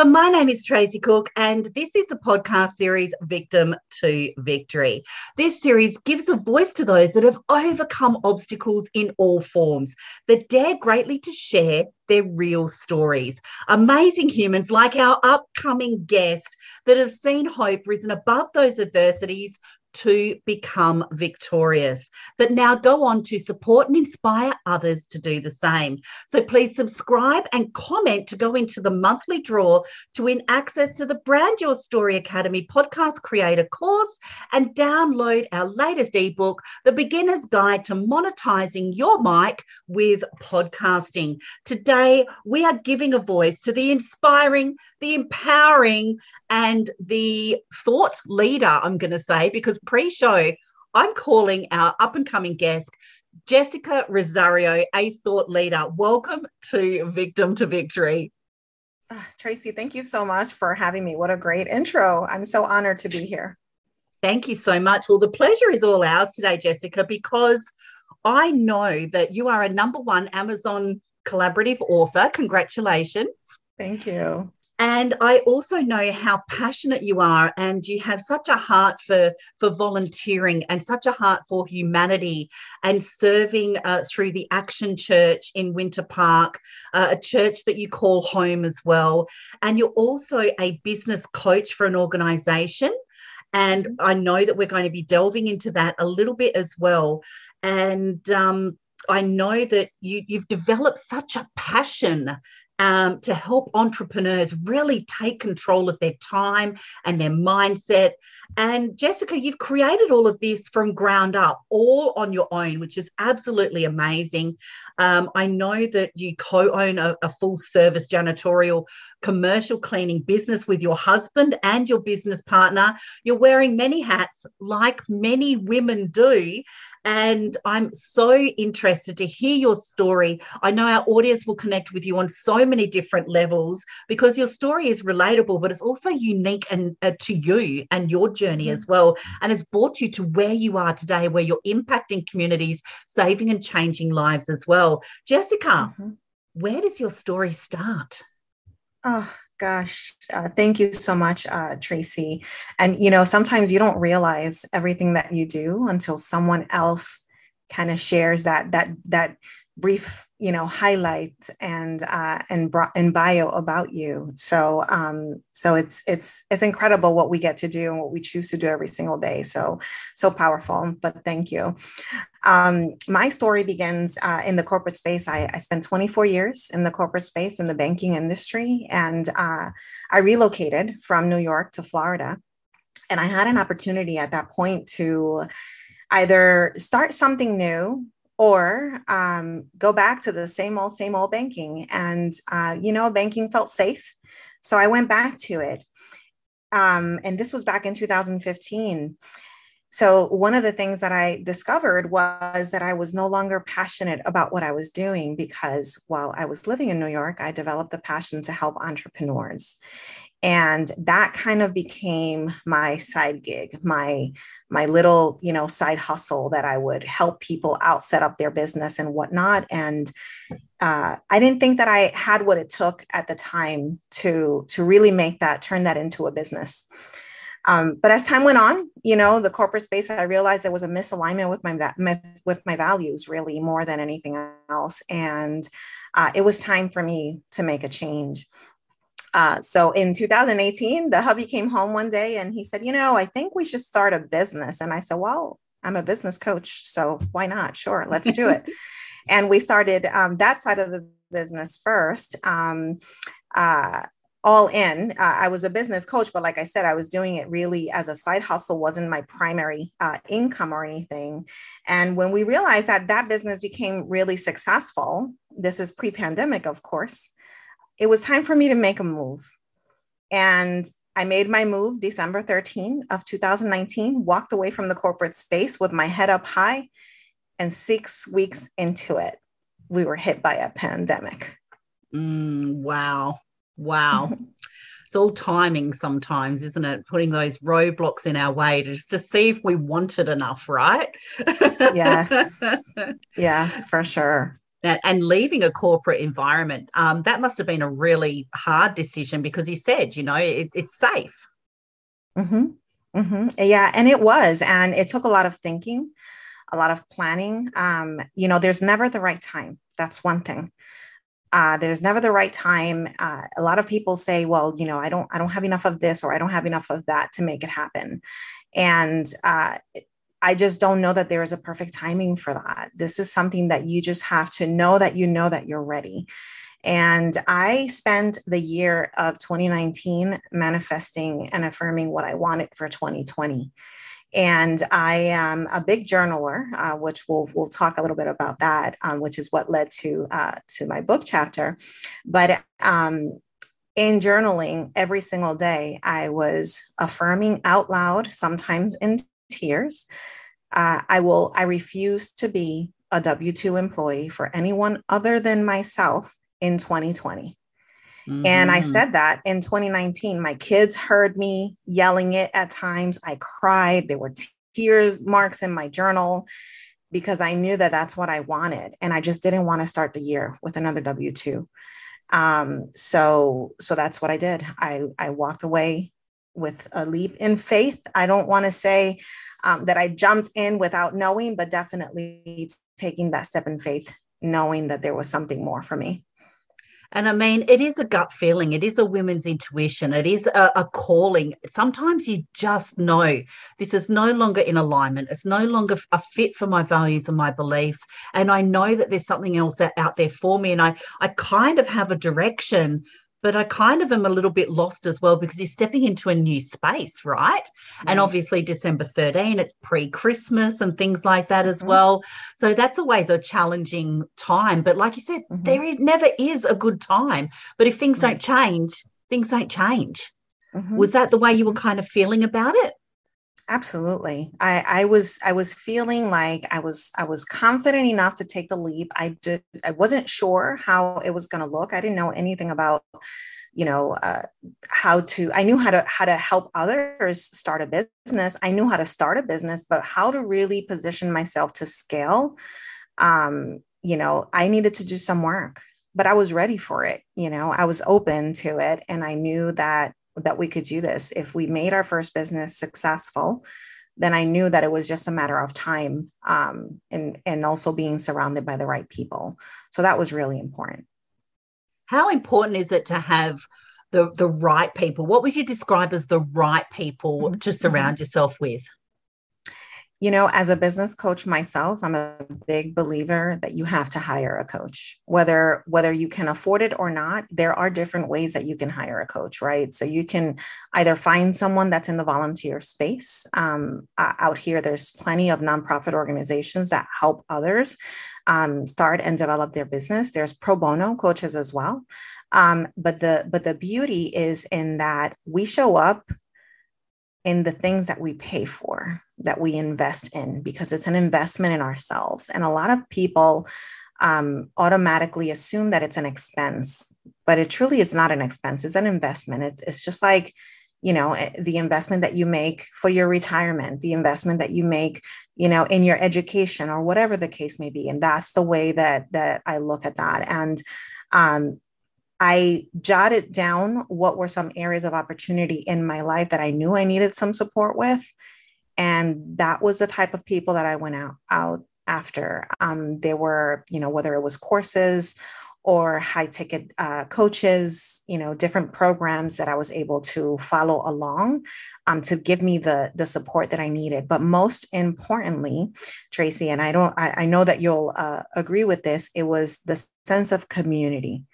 Welcome. My name is Tracy Cook, and this is the podcast series Victim to Victory. This series gives a voice to those that have overcome obstacles in all forms, that dare greatly to share their real stories. Amazing humans like our upcoming guest that have seen hope risen above those adversities to become victorious, But now go on to support and inspire others to do the same. So please subscribe and comment to go into the monthly draw to win access to the Brand Your Story Academy podcast creator course and download our latest ebook, The Beginner's Guide to Monetizing Your Mic with Podcasting. Today, we are giving a voice to the inspiring, the empowering, and the thought leader, I'm going to say, because pre show, I'm calling our up and coming guest, Jessica Rosario, a thought leader. Welcome to Victim to Victory. Uh, Tracy, thank you so much for having me. What a great intro. I'm so honored to be here. Thank you so much. Well, the pleasure is all ours today, Jessica, because I know that you are a number one Amazon collaborative author. Congratulations. Thank you. And I also know how passionate you are, and you have such a heart for, for volunteering and such a heart for humanity and serving uh, through the Action Church in Winter Park, uh, a church that you call home as well. And you're also a business coach for an organization. And mm-hmm. I know that we're going to be delving into that a little bit as well. And um, I know that you, you've developed such a passion um, to help entrepreneurs really take control of their time and their mindset. And Jessica, you've created all of this from ground up, all on your own, which is absolutely amazing. Um, I know that you co own a, a full service janitorial commercial cleaning business with your husband and your business partner. You're wearing many hats, like many women do. And I'm so interested to hear your story. I know our audience will connect with you on so many different levels because your story is relatable, but it's also unique and uh, to you and your journey mm-hmm. as well. And it's brought you to where you are today, where you're impacting communities, saving and changing lives as well. Jessica, mm-hmm. where does your story start? Oh, gosh, uh, thank you so much, uh, Tracy. And, you know, sometimes you don't realize everything that you do until someone else kind of shares that, that, that brief you know highlight and uh, and and bio about you. So um so it's it's it's incredible what we get to do and what we choose to do every single day. So so powerful but thank you. Um my story begins uh, in the corporate space. I, I spent 24 years in the corporate space in the banking industry and uh, i relocated from new york to florida and i had an opportunity at that point to either start something new or um, go back to the same old, same old banking. And, uh, you know, banking felt safe. So I went back to it. Um, and this was back in 2015. So, one of the things that I discovered was that I was no longer passionate about what I was doing because while I was living in New York, I developed a passion to help entrepreneurs and that kind of became my side gig my my little you know side hustle that i would help people out set up their business and whatnot. And uh, i didn't think that i had what it took at the time to to really make that turn that into a business. Um, but as time went on you know the corporate space i realized there was a misalignment with my with my values really more than anything else. And uh, it was time for me to make a change uh, so in 2018, the hubby came home one day and he said, You know, I think we should start a business. And I said, Well, I'm a business coach. So why not? Sure, let's do it. and we started um, that side of the business first. Um, uh, all in. Uh, I was a business coach, but like I said, I was doing it really as a side hustle, wasn't my primary uh, income or anything. And when we realized that that business became really successful, this is pre pandemic, of course, it was time for me to make a move. And I made my move December 13 of 2019, walked away from the corporate space with my head up high. And six weeks into it, we were hit by a pandemic. Mm, wow. Wow. it's all timing sometimes, isn't it? Putting those roadblocks in our way to just to see if we want it enough, right? yes. yes, for sure. And leaving a corporate environment, um, that must have been a really hard decision because he said, you know, it, it's safe. Mm-hmm. Mm-hmm. Yeah, and it was, and it took a lot of thinking, a lot of planning. Um, you know, there's never the right time. That's one thing. Uh, there's never the right time. Uh, a lot of people say, "Well, you know, I don't, I don't have enough of this, or I don't have enough of that to make it happen," and uh, I just don't know that there is a perfect timing for that. This is something that you just have to know that you know that you're ready. And I spent the year of 2019 manifesting and affirming what I wanted for 2020. And I am a big journaler, uh, which we'll we'll talk a little bit about that, um, which is what led to uh, to my book chapter. But um, in journaling every single day, I was affirming out loud, sometimes in tears. Uh, I will. I refuse to be a W two employee for anyone other than myself in 2020. Mm-hmm. And I mm-hmm. said that in 2019. My kids heard me yelling it at times. I cried. There were tears marks in my journal because I knew that that's what I wanted. And I just didn't want to start the year with another W 2. Um, so, so that's what I did. I, I walked away with a leap in faith. I don't want to say um, that I jumped in without knowing, but definitely taking that step in faith, knowing that there was something more for me. And I mean, it is a gut feeling. It is a women's intuition. It is a, a, calling. Sometimes you just know this is no longer in alignment. It's no longer a fit for my values and my beliefs. And I know that there's something else out there for me. And I, I kind of have a direction, but I kind of am a little bit lost as well because you're stepping into a new space, right? Mm-hmm. And obviously, December 13, it's pre Christmas and things like that as mm-hmm. well. So that's always a challenging time. But like you said, mm-hmm. there is never is a good time. But if things don't change, things don't change. Mm-hmm. Was that the way you were kind of feeling about it? Absolutely. I i was i was feeling like i was i was confident enough to take the leap. I did i wasn't sure how it was going to look. I didn't know anything about you know uh, how to i knew how to how to help others start a business. I knew how to start a business but how to really position myself to scale um you know i needed to do some work but i was ready for it you know? I was open to it and i knew that that we could do this. If we made our first business successful, then I knew that it was just a matter of time um, and, and also being surrounded by the right people. So that was really important. How important is it to have the, the right people? What would you describe as the right people mm-hmm. to surround yourself with? You know, as a business coach myself, I'm a big believer that you have to hire a coach. Whether whether you can afford it or not, there are different ways that you can hire a coach, right? So you can either find someone that's in the volunteer space. Um, out here, there's plenty of nonprofit organizations that help others um, start and develop their business. There's pro bono coaches as well. Um, but the but the beauty is in that we show up in the things that we pay for, that we invest in, because it's an investment in ourselves. And a lot of people um, automatically assume that it's an expense, but it truly is not an expense. It's an investment. It's, it's just like, you know, eh, the investment that you make for your retirement, the investment that you make, you know, in your education or whatever the case may be. And that's the way that that I look at that. And um, I jotted down what were some areas of opportunity in my life that I knew I needed some support with. And that was the type of people that I went out, out after. Um, there were, you know, whether it was courses or high ticket uh, coaches, you know, different programs that I was able to follow along um, to give me the the support that I needed. But most importantly, Tracy, and I don't, I, I know that you'll uh, agree with this. It was the sense of community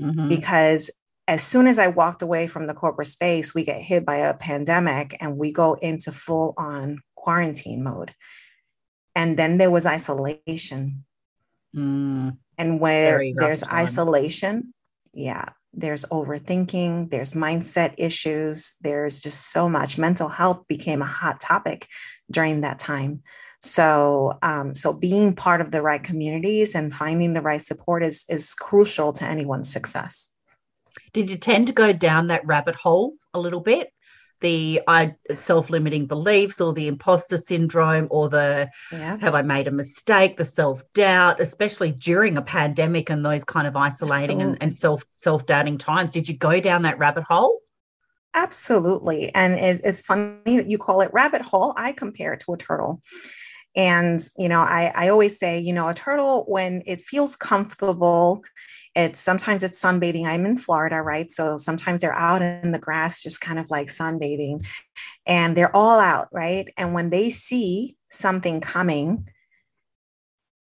mm-hmm. because as soon as I walked away from the corporate space, we get hit by a pandemic and we go into full on quarantine mode. And then there was isolation. Mm, and where there's time. isolation, yeah, there's overthinking, there's mindset issues, there's just so much. Mental health became a hot topic during that time. So, um, so being part of the right communities and finding the right support is is crucial to anyone's success. Did you tend to go down that rabbit hole a little bit? the I self-limiting beliefs or the imposter syndrome or the yeah. have I made a mistake, the self-doubt, especially during a pandemic and those kind of isolating and, and self self-doubting times. Did you go down that rabbit hole? Absolutely. And it's, it's funny that you call it rabbit hole. I compare it to a turtle. And, you know, I, I always say, you know, a turtle, when it feels comfortable it's sometimes it's sunbathing. I'm in Florida, right? So sometimes they're out in the grass, just kind of like sunbathing, and they're all out, right? And when they see something coming,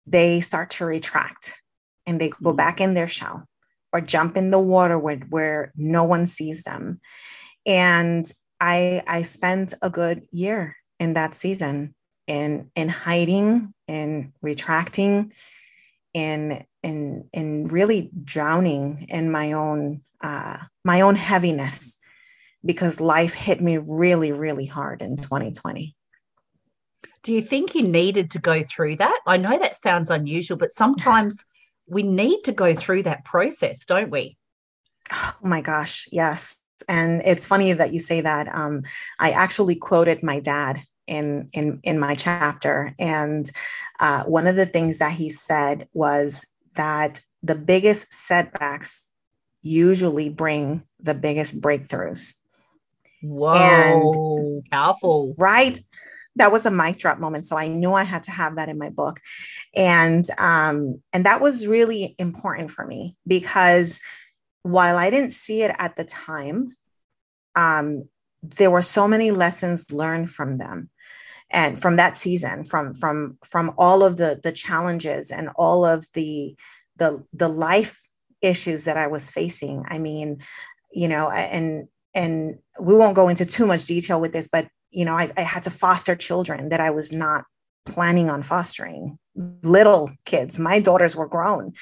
they start to retract and they go mm-hmm. back in their shell or jump in the water where, where no one sees them. And I I spent a good year in that season in in hiding and retracting in in in really drowning in my own uh, my own heaviness because life hit me really really hard in 2020 do you think you needed to go through that? I know that sounds unusual but sometimes we need to go through that process don't we? Oh my gosh yes. And it's funny that you say that. Um, i actually quoted my dad in in in my chapter. And uh, one of the things that he said was that the biggest setbacks usually bring the biggest breakthroughs. Whoa, and, powerful. Right. That was a mic drop moment. So I knew I had to have that in my book. And um, and that was really important for me because while I didn't see it at the time, um, there were so many lessons learned from them and from that season from from from all of the the challenges and all of the the the life issues that i was facing. I mean you know and and we won't go into too much detail with this but you know I, I had to foster children that i was not planning on fostering. Little kids my daughters were grown.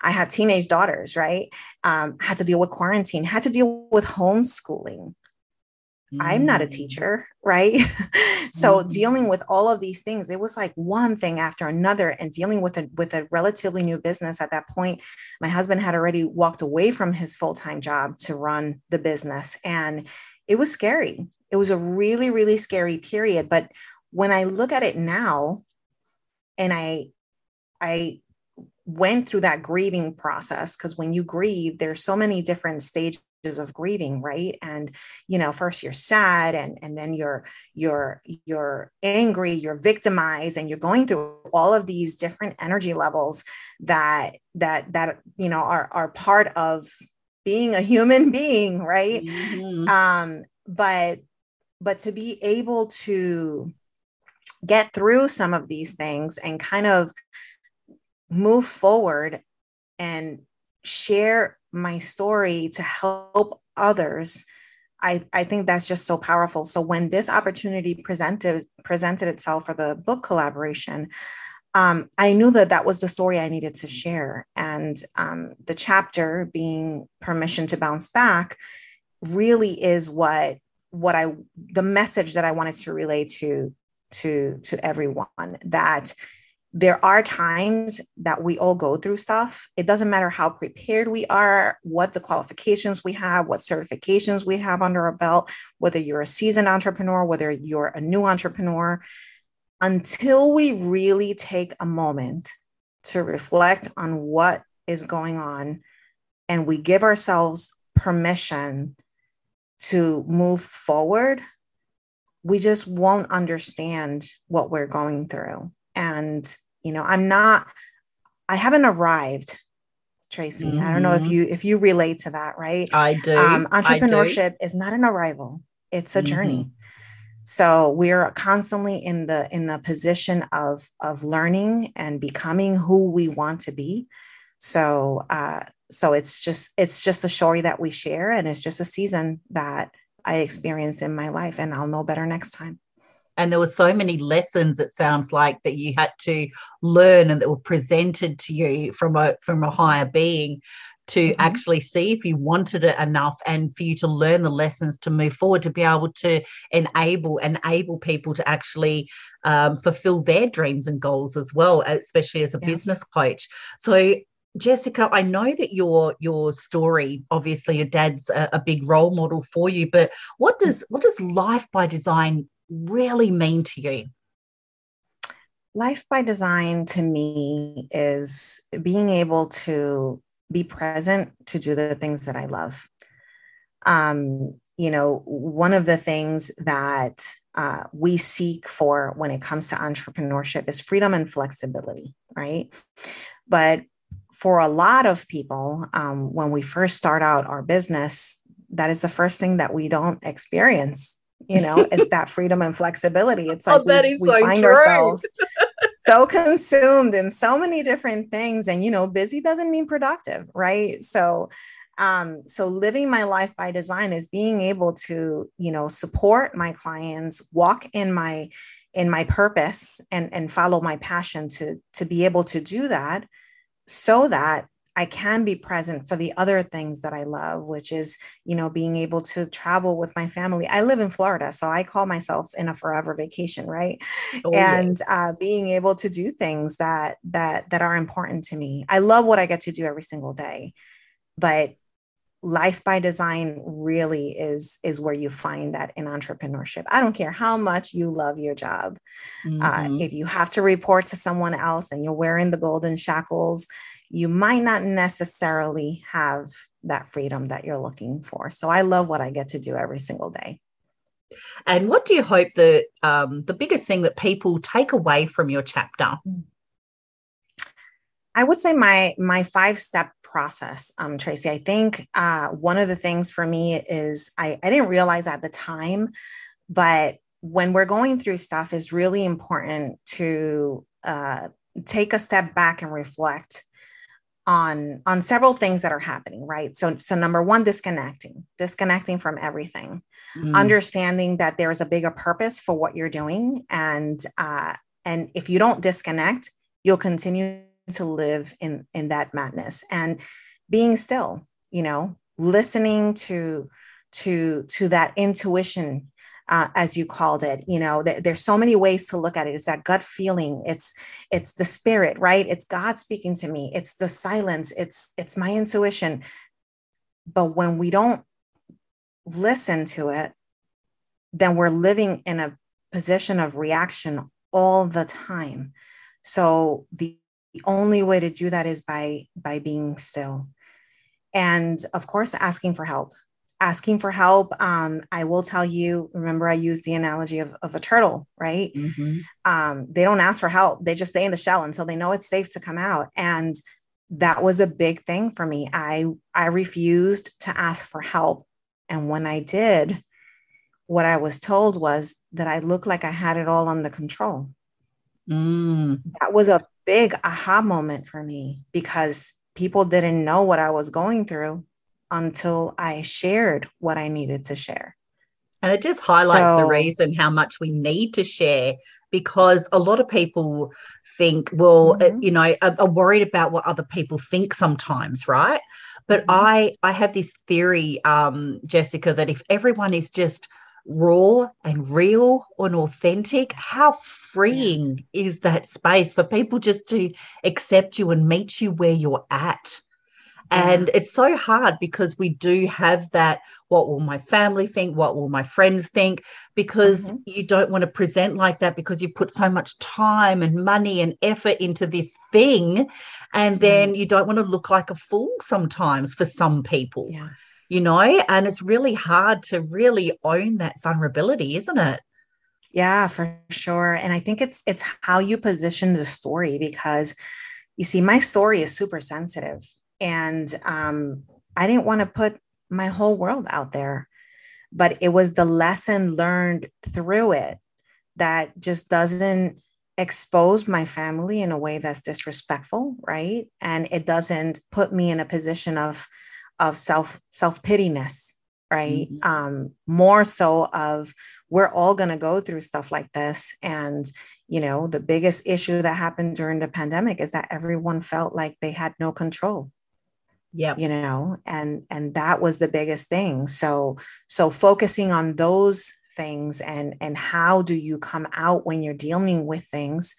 I had teenage daughters right? Um, had to deal with quarantine had to deal with homeschooling I'm not a mm. teacher, right? so mm-hmm. dealing with all of these things, it was like one thing after another and dealing with a with a relatively new business at that point. My husband had already walked away from his full-time job to run the business and it was scary. It was a really really scary period, but when I look at it now and I I went through that grieving process because when you grieve there's so many different stages of grieving right and you know first you're sad and and then you're you're you're angry you're victimized and you're going through all of these different energy levels that that that you know are are part of being a human being right mm-hmm. um but but to be able to get through some of these things and kind of move forward and share my story to help others I, I think that's just so powerful. So when this opportunity presented presented itself for the book collaboration um, i knew that that was the story i needed to share. And um, the chapter being permission to bounce back really is what what i the message that i wanted to relay to to to everyone that there are times that we all go through stuff. It doesn't matter how prepared we are, what the qualifications we have, what certifications we have under our belt, whether you're a seasoned entrepreneur, whether you're a new entrepreneur, until we really take a moment to reflect on what is going on and we give ourselves permission to move forward, we just won't understand what we're going through. And, you know, I'm not, I haven't arrived, Tracy. Mm-hmm. I don't know if mm-hmm. you if you relate to that, right? I do. Um, entrepreneurship do. is not an arrival; it's a mm-hmm. journey. So we're constantly in the in the position of of learning and becoming who we want to be. So uh, so it's just it's just a story that we share, and it's just a season that I experienced in my life, and I'll know better next time and there were so many lessons it sounds like that you had to learn and that were presented to you from a from a higher being to mm-hmm. actually see if you wanted it enough and for you to learn the lessons to move forward to be able to enable enable people to actually um, fulfill their dreams and goals as well especially as a yeah. business coach so Jessica, I know that your your story, obviously, your dad's a, a, big role model for you. But what does what does life by design really mean to you? Life by design to me is being able to be present to do the things that I love. Um, you know, one of the things that uh, we seek for when it comes to entrepreneurship is freedom and flexibility, right? But for a lot of people, um, when we first start out our business, that is the first thing that we don't experience. You know, it's that freedom and flexibility. It's like oh, we, we so find ourselves so consumed in so many different things. And, you know, busy doesn't mean productive, right? So, um, so living my life by design is being able to, you know, support my clients, walk in my in my purpose and and follow my passion to to be able to do that so that I can be present for the other things that I love, which is, you know, being able to travel with my family. I live in Florida, so I call myself in a forever vacation, right? Oh, and uh, being able to do things that that that are important to me. I love what I get to do every single day, but life by design really is is where you find that in entrepreneurship i don't care how much you love your job uh, mm-hmm. uh, if you have to report to someone else and you're wearing the golden shackles you might not necessarily have that freedom that you're looking for. So i love what i get to do every single day. And what do you hope the um, the biggest thing that people take away from your chapter? I would say my my five step process, um, Tracy. I think uh, one of the things for me is I, I didn't realize at the time, but when we're going through stuff, is really important to uh, take a step back and reflect on on several things that are happening right? So so number one disconnecting disconnecting from everything mm. understanding that there's a bigger purpose for what you're doing. And uh and if you don't disconnect you'll continue to live in in that madness. And being still you know listening to to to that intuition uh, as you called it you know th- there's so many ways to look at it. It's that gut feeling. It's it's the spirit right? It's god speaking to me. It's the silence. It's it's my intuition. But when we don't listen to it then we're living in a position of reaction all the time. So the the only way to do that is by by being still. And of course asking for help asking for help um, i will tell you remember i used the analogy of, of a turtle right? Mm-hmm. um, they don't ask for help. They just stay in the shell until they know it's safe to come out. And that was a big thing for me. I i refused to ask for help. And when i did what i was told was that i looked like i had it all under control. Mm. that was a big aha moment for me because people didn't know what I was going through until I shared what I needed to share. And it just highlights so, the reason how much we need to share because a lot of people think, well, mm-hmm. you know, are, are, worried about what other people think sometimes, right? But mm-hmm. I I have this theory, um, Jessica, that if everyone is just raw and real and authentic, how freeing yeah. is that space for people just to accept you and meet you where you're at? And it's so hard because we do have that what will my family think? What will my friends think? Because mm-hmm. you don't want to present like that because you put so much time and money and effort into this thing. And then mm-hmm. you don't want to look like a fool sometimes for some people. Yeah you know, and it's really hard to really own that vulnerability, isn't it? Yeah, for sure. And I think it's it's how you position the story because you see, my story is super sensitive. And um, I didn't want to put my whole world out there. But it was the lesson learned through it that just doesn't expose my family in a way that's disrespectful, right? And it doesn't put me in a position of of self self pityness right mm-hmm. um more so of we're all going to go through stuff like this and you know the biggest issue that happened during the pandemic is that everyone felt like they had no control yeah you know and and that was the biggest thing so so focusing on those things and and how do you come out when you're dealing with things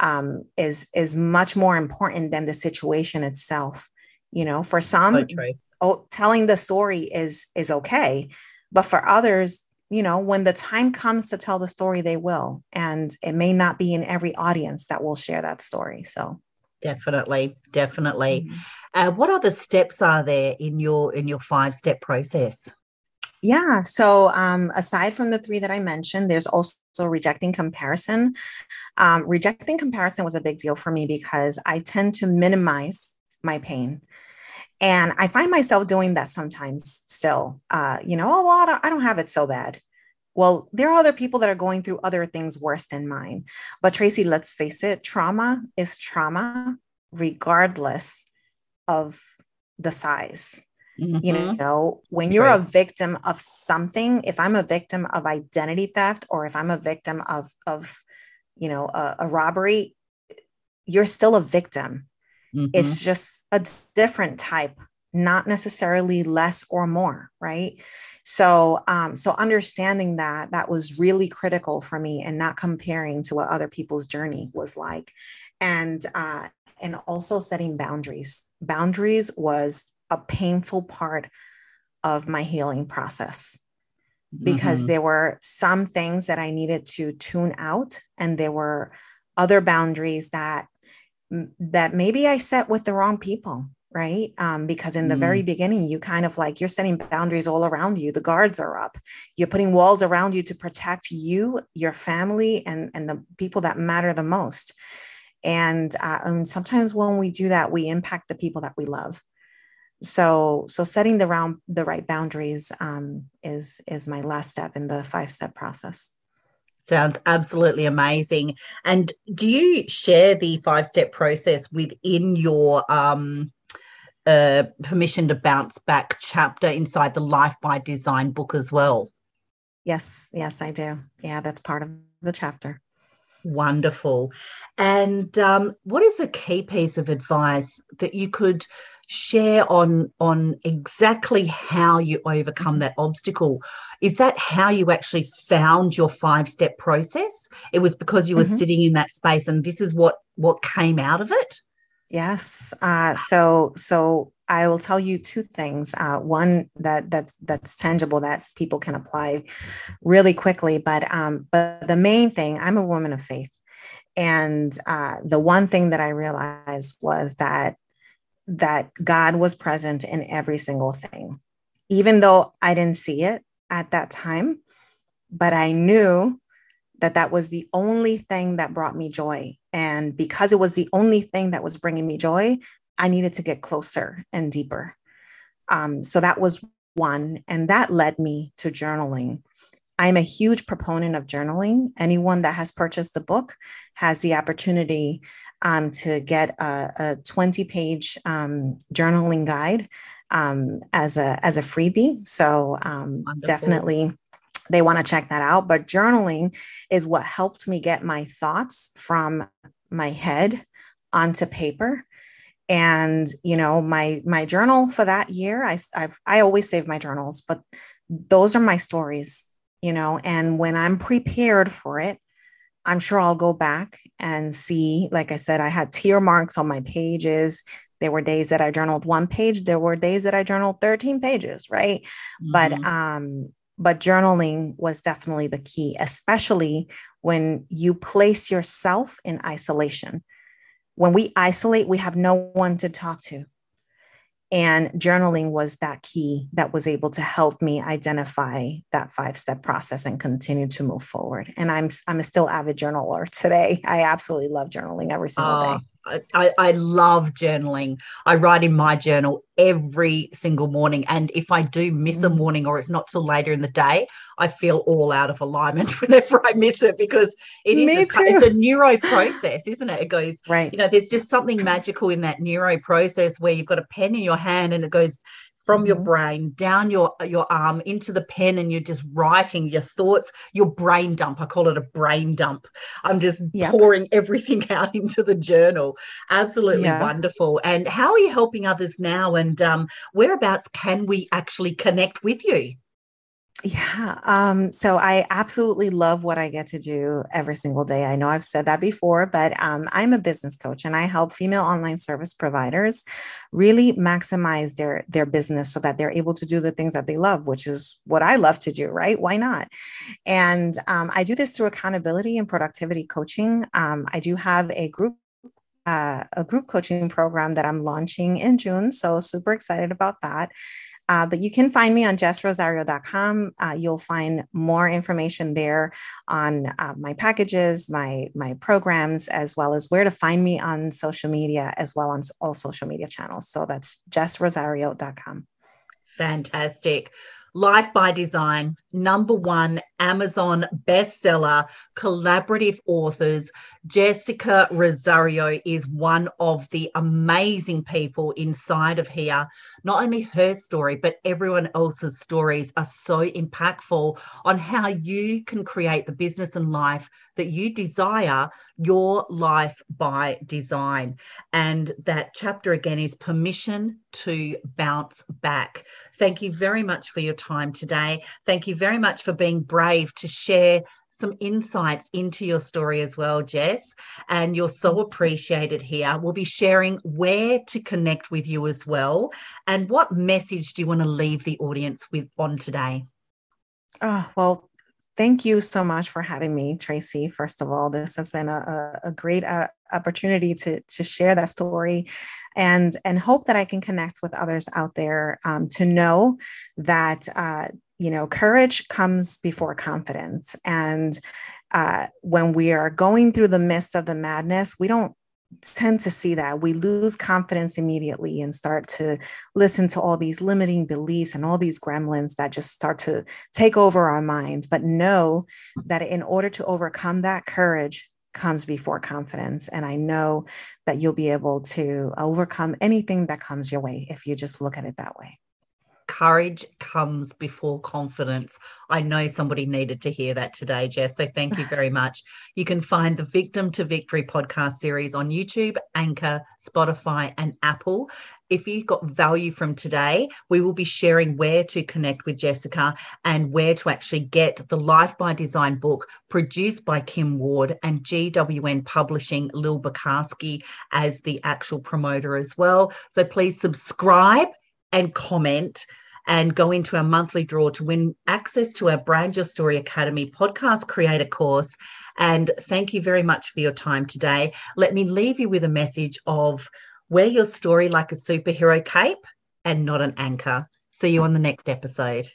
um, is is much more important than the situation itself. You know, for some, so oh, telling the story is is okay, but for others, you know, when the time comes to tell the story, they will, and it may not be in every audience that will share that story. So definitely definitely mm-hmm. uh, what other steps are there in your in your five step process yeah. So um, aside from the three that I mentioned, there's also rejecting comparison. Um, rejecting comparison was a big deal for me because I tend to minimize my pain. And I find myself doing that sometimes still. Uh, you know, oh, well, I don't, I don't have it so bad. Well, there are other people that are going through other things worse than mine. But Tracy, let's face it, trauma is trauma regardless of the size. Mm-hmm. You know, when you're right. a victim of something, if I'm a victim of identity theft or if I'm a victim of of you know a, a robbery, you're still a victim. Mm-hmm. It's just a different type, not necessarily less or more, right? So, um, so understanding that that was really critical for me, and not comparing to what other people's journey was like, and uh, and also setting boundaries. Boundaries was a painful part of my healing process because mm-hmm. there were some things that I needed to tune out and there were other boundaries that that maybe I set with the wrong people right? Um, because in the mm. very beginning you kind of like you're setting boundaries all around you. The guards are up. You're putting walls around you to protect you your family and and the people that matter the most. And, uh, and sometimes when we do that we impact the people that we love. So so setting the round the right boundaries um, is is my last step in the five step process. Sounds absolutely amazing. And do you share the five step process within your um, uh, permission to bounce back chapter inside the life by design book as well. Yes yes i do. Yeah that's part of the chapter. Wonderful. And um, what is a key piece of advice that you could share on on exactly how you overcome that obstacle? Is that how you actually found your five step process? It was because you were mm-hmm. sitting in that space and this is what what came out of it yes uh, so so i will tell you two things uh, one that that's that's tangible that people can apply really quickly but um but the main thing i'm a woman of faith and uh, the one thing that I realized was that that God was present in every single thing, even though I didn't see it at that time. But I knew that that was the only thing that brought me joy. And because it was the only thing that was bringing me joy, I needed to get closer and deeper. Um, so that was one. And that led me to journaling. I'm a huge proponent of journaling. Anyone that has purchased the book has the opportunity um, to get a, a 20 page um, journaling guide um, as a as a freebie. So um, definitely they want to check that out. But journaling is what helped me get my thoughts from my head onto paper. And you know, my my journal for that year, I I've, I always save my journals, but those are my stories, you know. And when I'm prepared for it, I'm sure I'll go back and see. Like I said, I had tear marks on my pages. There were days that I journaled one page. There were days that I journaled 13 pages, right? Mm-hmm. But um, but journaling was definitely the key, especially when you place yourself in isolation. When we isolate, we have no one to talk to. And journaling was that key that was able to help me identify that five step process and continue to move forward. And I'm I'm a still avid journaler today. I absolutely love journaling every single ah, day. I, I love journaling. I write in my journal every single morning. And if I do miss mm. a morning or it's not till later in the day, I feel all out of alignment whenever I miss it because it is a, it's a neuro process, isn't it? It goes, right. you know, there's just something magical in that neuro process where you've got a pen in your hand and it goes from mm-hmm. your brain down your your arm into the pen and you're just writing your thoughts your brain dump i call it a brain dump i'm just yep. pouring everything out into the journal absolutely yeah. wonderful and how are you helping others now and um, whereabouts can we actually connect with you Yeah. Um, so I absolutely love what I get to do every single day. I know I've said that before, but um, I'm a business coach and I help female online service providers really maximize their their business so that they're able to do the things that they love, which is what I love to do, right? Why not? And um, I do this through accountability and productivity coaching. Um, I do have a group uh, a group coaching program that I'm launching in June. So super excited about that. Uh, but you can find me on jessrosario.com. Uh, you'll find more information there on uh, my packages, my my programs, as well as where to find me on social media, as well on all social media channels. So that's jessrosario.com. Fantastic. Life by Design, number one Amazon bestseller, collaborative authors. Jessica Rosario is one of the amazing people inside of here. Not only her story, but everyone else's stories are so impactful on how you can create the business and life that you desire, your life by design. And that chapter again is permission to bounce back. Thank you very much for your time today. Thank you very much for being brave to share some insights into your story as well, Jess. And you're so appreciated here. We'll be sharing where to connect with you as well. And what message do you want to leave the audience with on today? Oh, well, thank you so much for having me, Tracy. First of all, this has been a, a great uh, opportunity to, to share that story and, and hope that I can connect with others out there um, to know that, uh, you know, courage comes before confidence. And uh, when we are going through the midst of the madness, we don't tend to see that we lose confidence immediately and start to listen to all these limiting beliefs and all these gremlins that just start to take over our minds but know that in order to overcome that courage comes before confidence and i know that you'll be able to overcome anything that comes your way if you just look at it that way courage comes before confidence. I know somebody needed to hear that today, Jess. So thank you very much. You can find the Victim to Victory podcast series on YouTube, Anchor, Spotify, and Apple. If you got value from today, we will be sharing where to connect with Jessica and where to actually get the Life by Design book produced by Kim Ward and GWN Publishing, Lil Bakarski as the actual promoter as well. So please subscribe and comment and go into our monthly draw to win access to our Brand Your Story Academy podcast creator course. And thank you very much for your time today. Let me leave you with a message of wear your story like a superhero cape and not an anchor. See you on the next episode.